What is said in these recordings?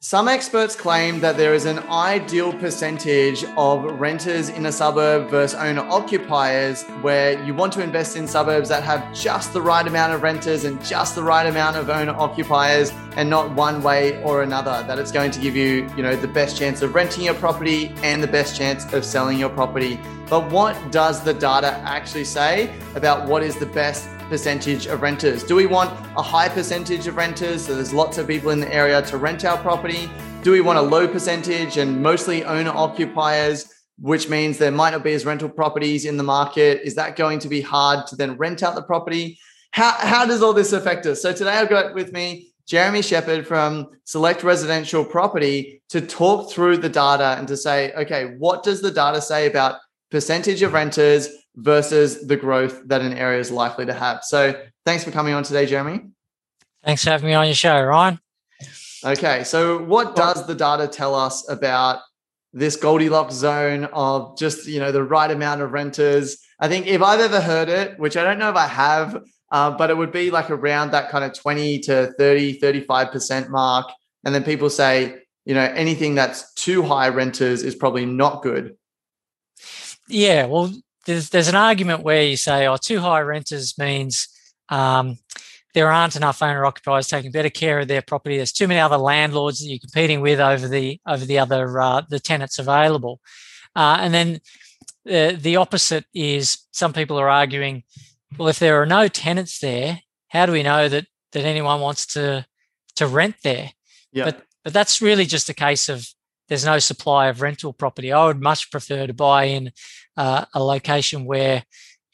Some experts claim that there is an ideal percentage of renters in a suburb versus owner occupiers where you want to invest in suburbs that have just the right amount of renters and just the right amount of owner occupiers and not one way or another that it's going to give you, you know, the best chance of renting your property and the best chance of selling your property. But what does the data actually say about what is the best percentage of renters? Do we want a high percentage of renters so there's lots of people in the area to rent our property? Do we want a low percentage and mostly owner occupiers, which means there might not be as rental properties in the market? Is that going to be hard to then rent out the property? How, how does all this affect us? So today I've got with me Jeremy Sheppard from Select Residential Property to talk through the data and to say, okay, what does the data say about percentage of renters versus the growth that an area is likely to have. So thanks for coming on today, Jeremy. Thanks for having me on your show, Ryan. Okay, so what does the data tell us about this Goldilocks zone of just you know the right amount of renters? I think if I've ever heard it, which I don't know if I have, uh, but it would be like around that kind of 20 to 30, 35% mark. And then people say, you know, anything that's too high renters is probably not good. Yeah, well, there's there's an argument where you say, oh, too high renters means um, there aren't enough owner occupiers taking better care of their property. There's too many other landlords that you're competing with over the over the other uh, the tenants available, uh, and then the the opposite is some people are arguing, well, if there are no tenants there, how do we know that that anyone wants to to rent there? Yeah. But but that's really just a case of there's no supply of rental property. I would much prefer to buy in uh, a location where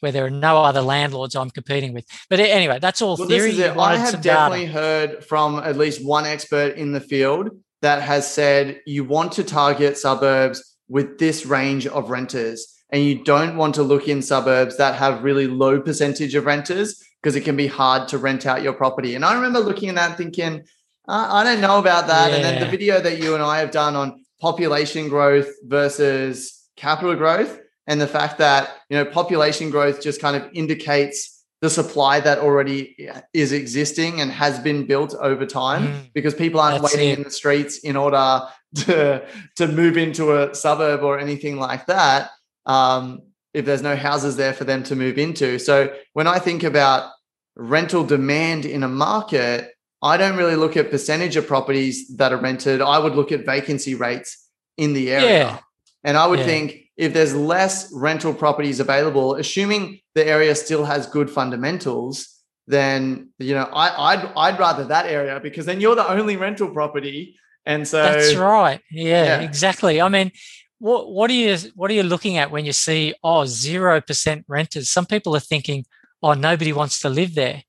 where there are no other landlords I'm competing with. But anyway, that's all well, theory. I have definitely data. heard from at least one expert in the field that has said you want to target suburbs with this range of renters and you don't want to look in suburbs that have really low percentage of renters because it can be hard to rent out your property. And I remember looking at that thinking, I don't know about that. Yeah. And then the video that you and I have done on population growth versus capital growth. And the fact that you know population growth just kind of indicates the supply that already is existing and has been built over time mm, because people aren't waiting it. in the streets in order to to move into a suburb or anything like that um, if there's no houses there for them to move into. So when i think about rental demand in a market i don't really look at percentage of properties that are rented i would look at vacancy rates in the area yeah. and i would yeah. think if there's less rental properties available, assuming the area still has good fundamentals, then you know I, would I'd, I'd rather that area because then you're the only rental property, and so that's right. Yeah, yeah. exactly. I mean, what what are you what are you looking at when you see oh zero percent renters? Some people are thinking, oh nobody wants to live there,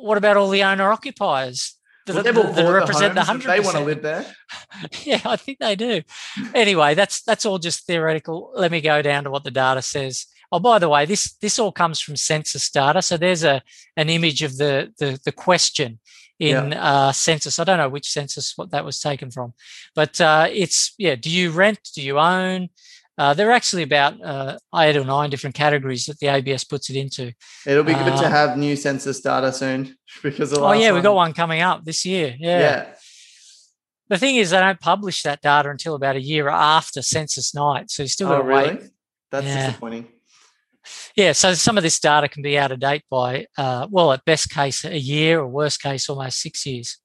what about all the owner occupiers? well, that, that represent the hundred. They want to live there. yeah, I think they do. Anyway, that's that's all just theoretical. Let me go down to what the data says. Oh, by the way, this this all comes from census data. So there's a an image of the the, the question in yeah. uh, census. I don't know which census what that was taken from, but uh, it's yeah. Do you rent? Do you own? Uh, there are actually about uh, eight or nine different categories that the ABS puts it into. It'll be good uh, to have new census data soon because oh yeah, we've got one coming up this year. Yeah. yeah. The thing is, they don't publish that data until about a year after census night, so you still got to oh, really? wait. That's yeah. disappointing. Yeah, so some of this data can be out of date by, uh, well, at best case, a year, or worst case, almost six years.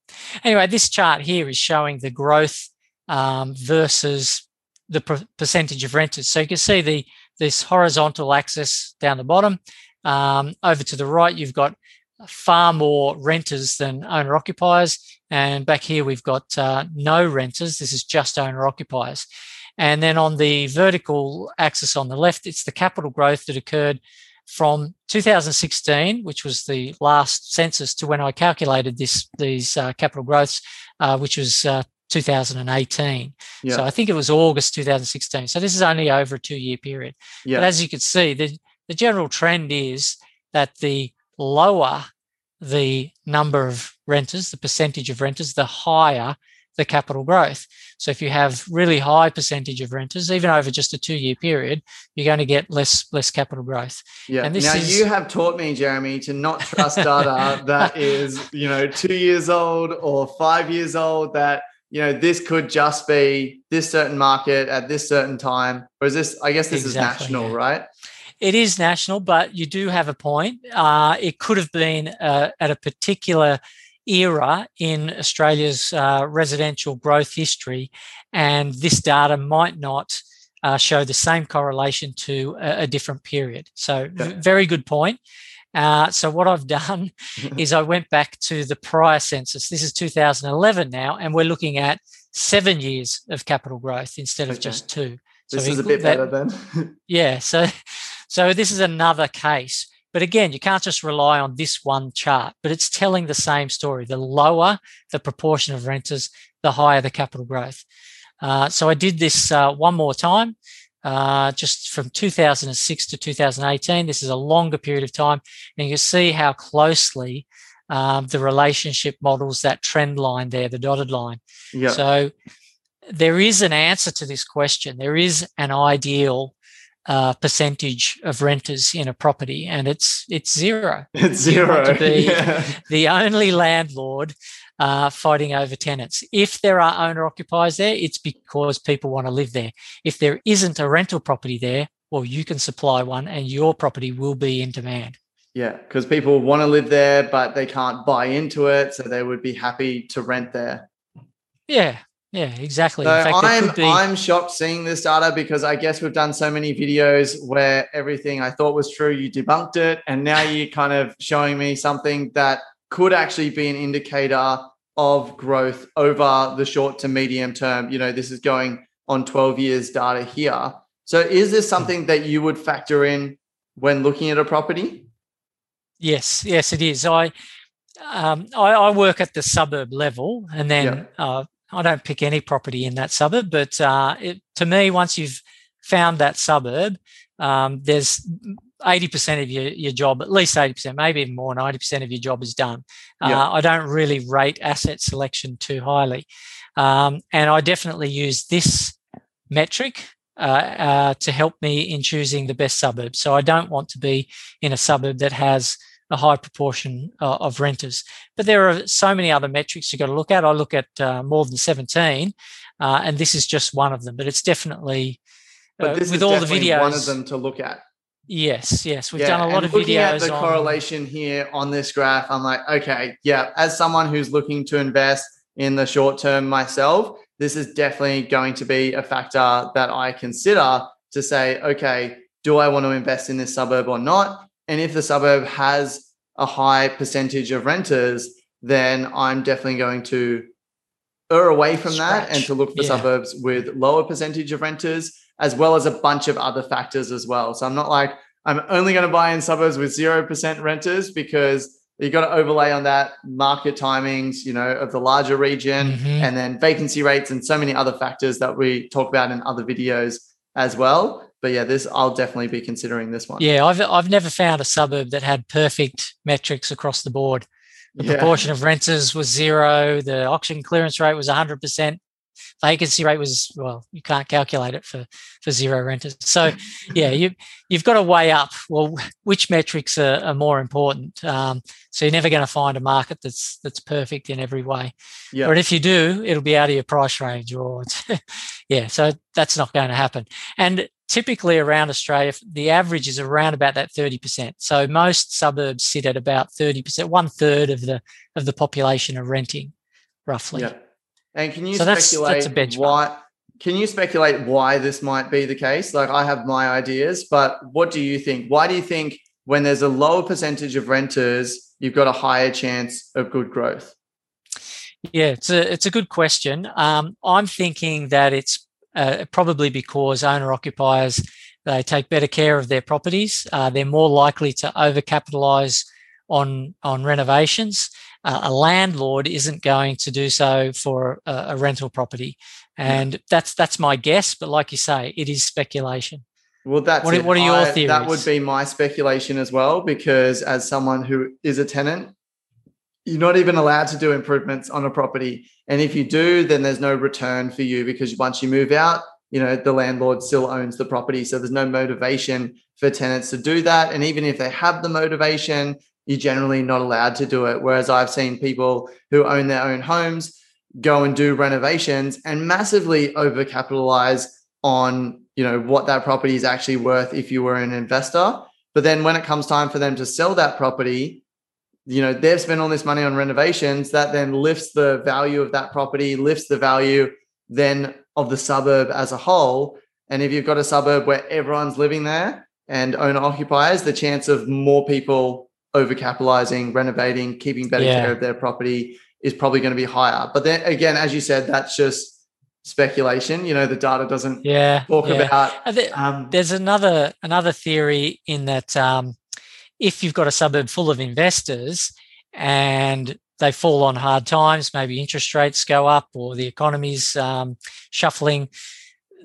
Anyway, this chart here is showing the growth um, versus the percentage of renters. So you can see the this horizontal axis down the bottom. Um, over to the right, you've got far more renters than owner occupiers. And back here, we've got uh, no renters. This is just owner occupiers. And then on the vertical axis on the left, it's the capital growth that occurred from 2016, which was the last census, to when I calculated this these uh, capital growths, uh, which was uh, 2018. Yeah. So I think it was August 2016. So this is only over a two year period. Yeah. But as you can see, the, the general trend is that the lower the number of renters, the percentage of renters, the higher the capital growth. So if you have really high percentage of renters, even over just a two-year period, you're going to get less less capital growth. Yeah. And this now is... you have taught me, Jeremy, to not trust data that is, you know, two years old or five years old that you know, this could just be this certain market at this certain time, or is this? I guess this exactly, is national, yeah. right? It is national, but you do have a point. Uh, it could have been uh, at a particular era in Australia's uh, residential growth history, and this data might not uh, show the same correlation to a, a different period. So, okay. very good point. Uh, so what I've done is I went back to the prior census. This is 2011 now, and we're looking at seven years of capital growth instead of okay. just two. So this is a bit that, better then. yeah. So, so this is another case. But again, you can't just rely on this one chart, but it's telling the same story. The lower the proportion of renters, the higher the capital growth. Uh, so I did this uh, one more time uh, just from 2006 to 2018. This is a longer period of time. And you can see how closely um, the relationship models that trend line there, the dotted line. Yeah. So there is an answer to this question. There is an ideal uh, percentage of renters in a property, and it's it's zero. It's zero. to be yeah. the only landlord uh, fighting over tenants. If there are owner occupiers there, it's because people want to live there. If there isn't a rental property there, well, you can supply one and your property will be in demand. Yeah, because people want to live there, but they can't buy into it. So they would be happy to rent there. Yeah, yeah, exactly. So fact, I'm be... I'm shocked seeing this data because I guess we've done so many videos where everything I thought was true, you debunked it, and now you're kind of showing me something that could actually be an indicator of growth over the short to medium term. You know, this is going on 12 years data here. So is this something that you would factor in when looking at a property? Yes, yes, it is. I um, I, I, work at the suburb level, and then uh, I don't pick any property in that suburb. But uh, it, to me, once you've found that suburb, um, there's 80% of your, your job, at least 80%, maybe even more, 90% of your job is done. Uh, I don't really rate asset selection too highly. Um, and I definitely use this metric uh, uh, to help me in choosing the best suburb. So I don't want to be in a suburb that has a high proportion uh, of renters. But there are so many other metrics you've got to look at. I look at uh, more than 17, uh, and this is just one of them. But it's definitely, but with all the videos, one of them to look at. Yes, yes, we've yeah, done a lot of looking videos. At the on... correlation here on this graph, I'm like, okay, yeah. As someone who's looking to invest in the short term myself, this is definitely going to be a factor that I consider to say, okay, do I want to invest in this suburb or not? And if the suburb has a high percentage of renters, then I'm definitely going to err away from Stretch. that and to look for yeah. suburbs with lower percentage of renters as well as a bunch of other factors as well. So I'm not like, I'm only going to buy in suburbs with 0% renters because you got to overlay on that market timings, you know, of the larger region mm-hmm. and then vacancy rates and so many other factors that we talk about in other videos as well. But yeah, this I'll definitely be considering this one. Yeah, I've I've never found a suburb that had perfect metrics across the board. The yeah. proportion of renters was zero. The auction clearance rate was 100% vacancy rate was well you can't calculate it for for zero renters so yeah you you've got to weigh up well which metrics are, are more important um, so you're never going to find a market that's that's perfect in every way yep. but if you do it'll be out of your price range or yeah so that's not going to happen and typically around australia the average is around about that 30% so most suburbs sit at about 30% one third of the of the population are renting roughly yeah. And can you so speculate that's, that's why? Can you speculate why this might be the case? Like I have my ideas, but what do you think? Why do you think when there's a lower percentage of renters, you've got a higher chance of good growth? Yeah, it's a it's a good question. Um, I'm thinking that it's uh, probably because owner occupiers they take better care of their properties. Uh, they're more likely to overcapitalize on on renovations, uh, a landlord isn't going to do so for a, a rental property, and yeah. that's that's my guess. But like you say, it is speculation. Well, that's what, what are your I, theories? That would be my speculation as well, because as someone who is a tenant, you're not even allowed to do improvements on a property, and if you do, then there's no return for you because once you move out, you know the landlord still owns the property, so there's no motivation for tenants to do that. And even if they have the motivation, you're generally not allowed to do it. Whereas I've seen people who own their own homes, go and do renovations and massively overcapitalize on you know what that property is actually worth if you were an investor but then when it comes time for them to sell that property you know they've spent all this money on renovations that then lifts the value of that property lifts the value then of the suburb as a whole and if you've got a suburb where everyone's living there and owner occupiers the chance of more people overcapitalizing renovating keeping better yeah. care of their property is probably going to be higher but then again as you said that's just speculation. You know, the data doesn't yeah, talk yeah. about. Um, there's another another theory in that um, if you've got a suburb full of investors and they fall on hard times, maybe interest rates go up or the economy's um, shuffling,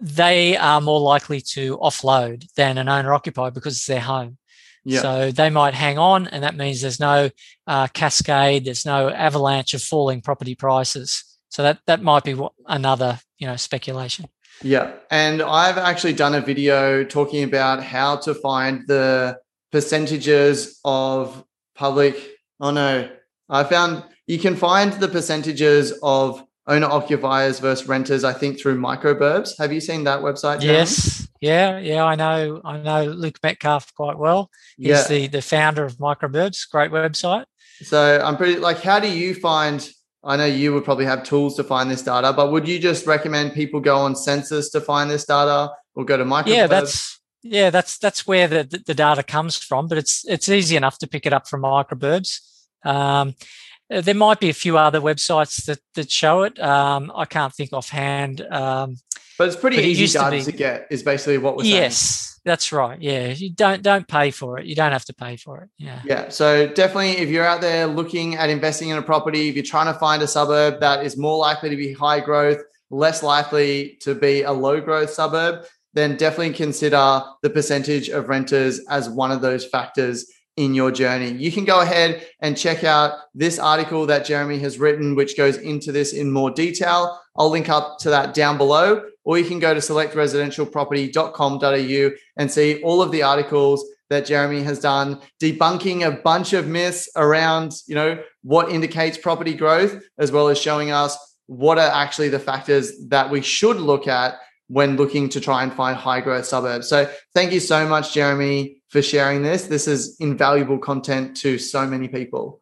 they are more likely to offload than an owner occupier because it's their home. Yeah. So they might hang on, and that means there's no uh, cascade, there's no avalanche of falling property prices. So that that might be another you know speculation. Yeah, and I've actually done a video talking about how to find the percentages of public. Oh no, I found you can find the percentages of owner occupiers versus renters. I think through microburbs. Have you seen that website? Jeremy? Yes. Yeah, yeah, I know. I know Luke Metcalfe quite well. He's yeah. the the founder of Microburbs. Great website. So I'm pretty like. How do you find I know you would probably have tools to find this data, but would you just recommend people go on census to find this data or go to micro? Yeah, that's yeah, that's that's where the, the data comes from, but it's it's easy enough to pick it up from microburbs. Um, there might be a few other websites that that show it. Um, I can't think offhand. Um, but it's pretty but easy it data to, to, get. Is basically what we're saying. Yes, that's right. Yeah, you don't don't pay for it. You don't have to pay for it. Yeah. Yeah. So definitely, if you're out there looking at investing in a property, if you're trying to find a suburb that is more likely to be high growth, less likely to be a low growth suburb, then definitely consider the percentage of renters as one of those factors in your journey. You can go ahead and check out this article that Jeremy has written, which goes into this in more detail. I'll link up to that down below, or you can go to selectresidentialproperty.com.au and see all of the articles that Jeremy has done, debunking a bunch of myths around, you know, what indicates property growth, as well as showing us what are actually the factors that we should look at when looking to try and find high growth suburbs. So thank you so much, Jeremy, for sharing this. This is invaluable content to so many people.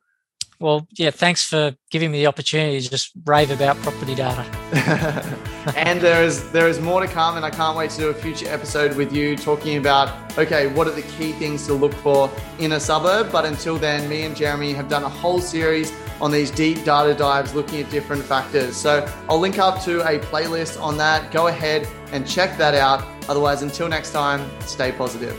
Well, yeah, thanks for giving me the opportunity to just rave about property data. and there is there is more to come, and I can't wait to do a future episode with you talking about okay, what are the key things to look for in a suburb. But until then, me and Jeremy have done a whole series on these deep data dives looking at different factors. So I'll link up to a playlist on that. Go ahead and check that out. Otherwise, until next time, stay positive.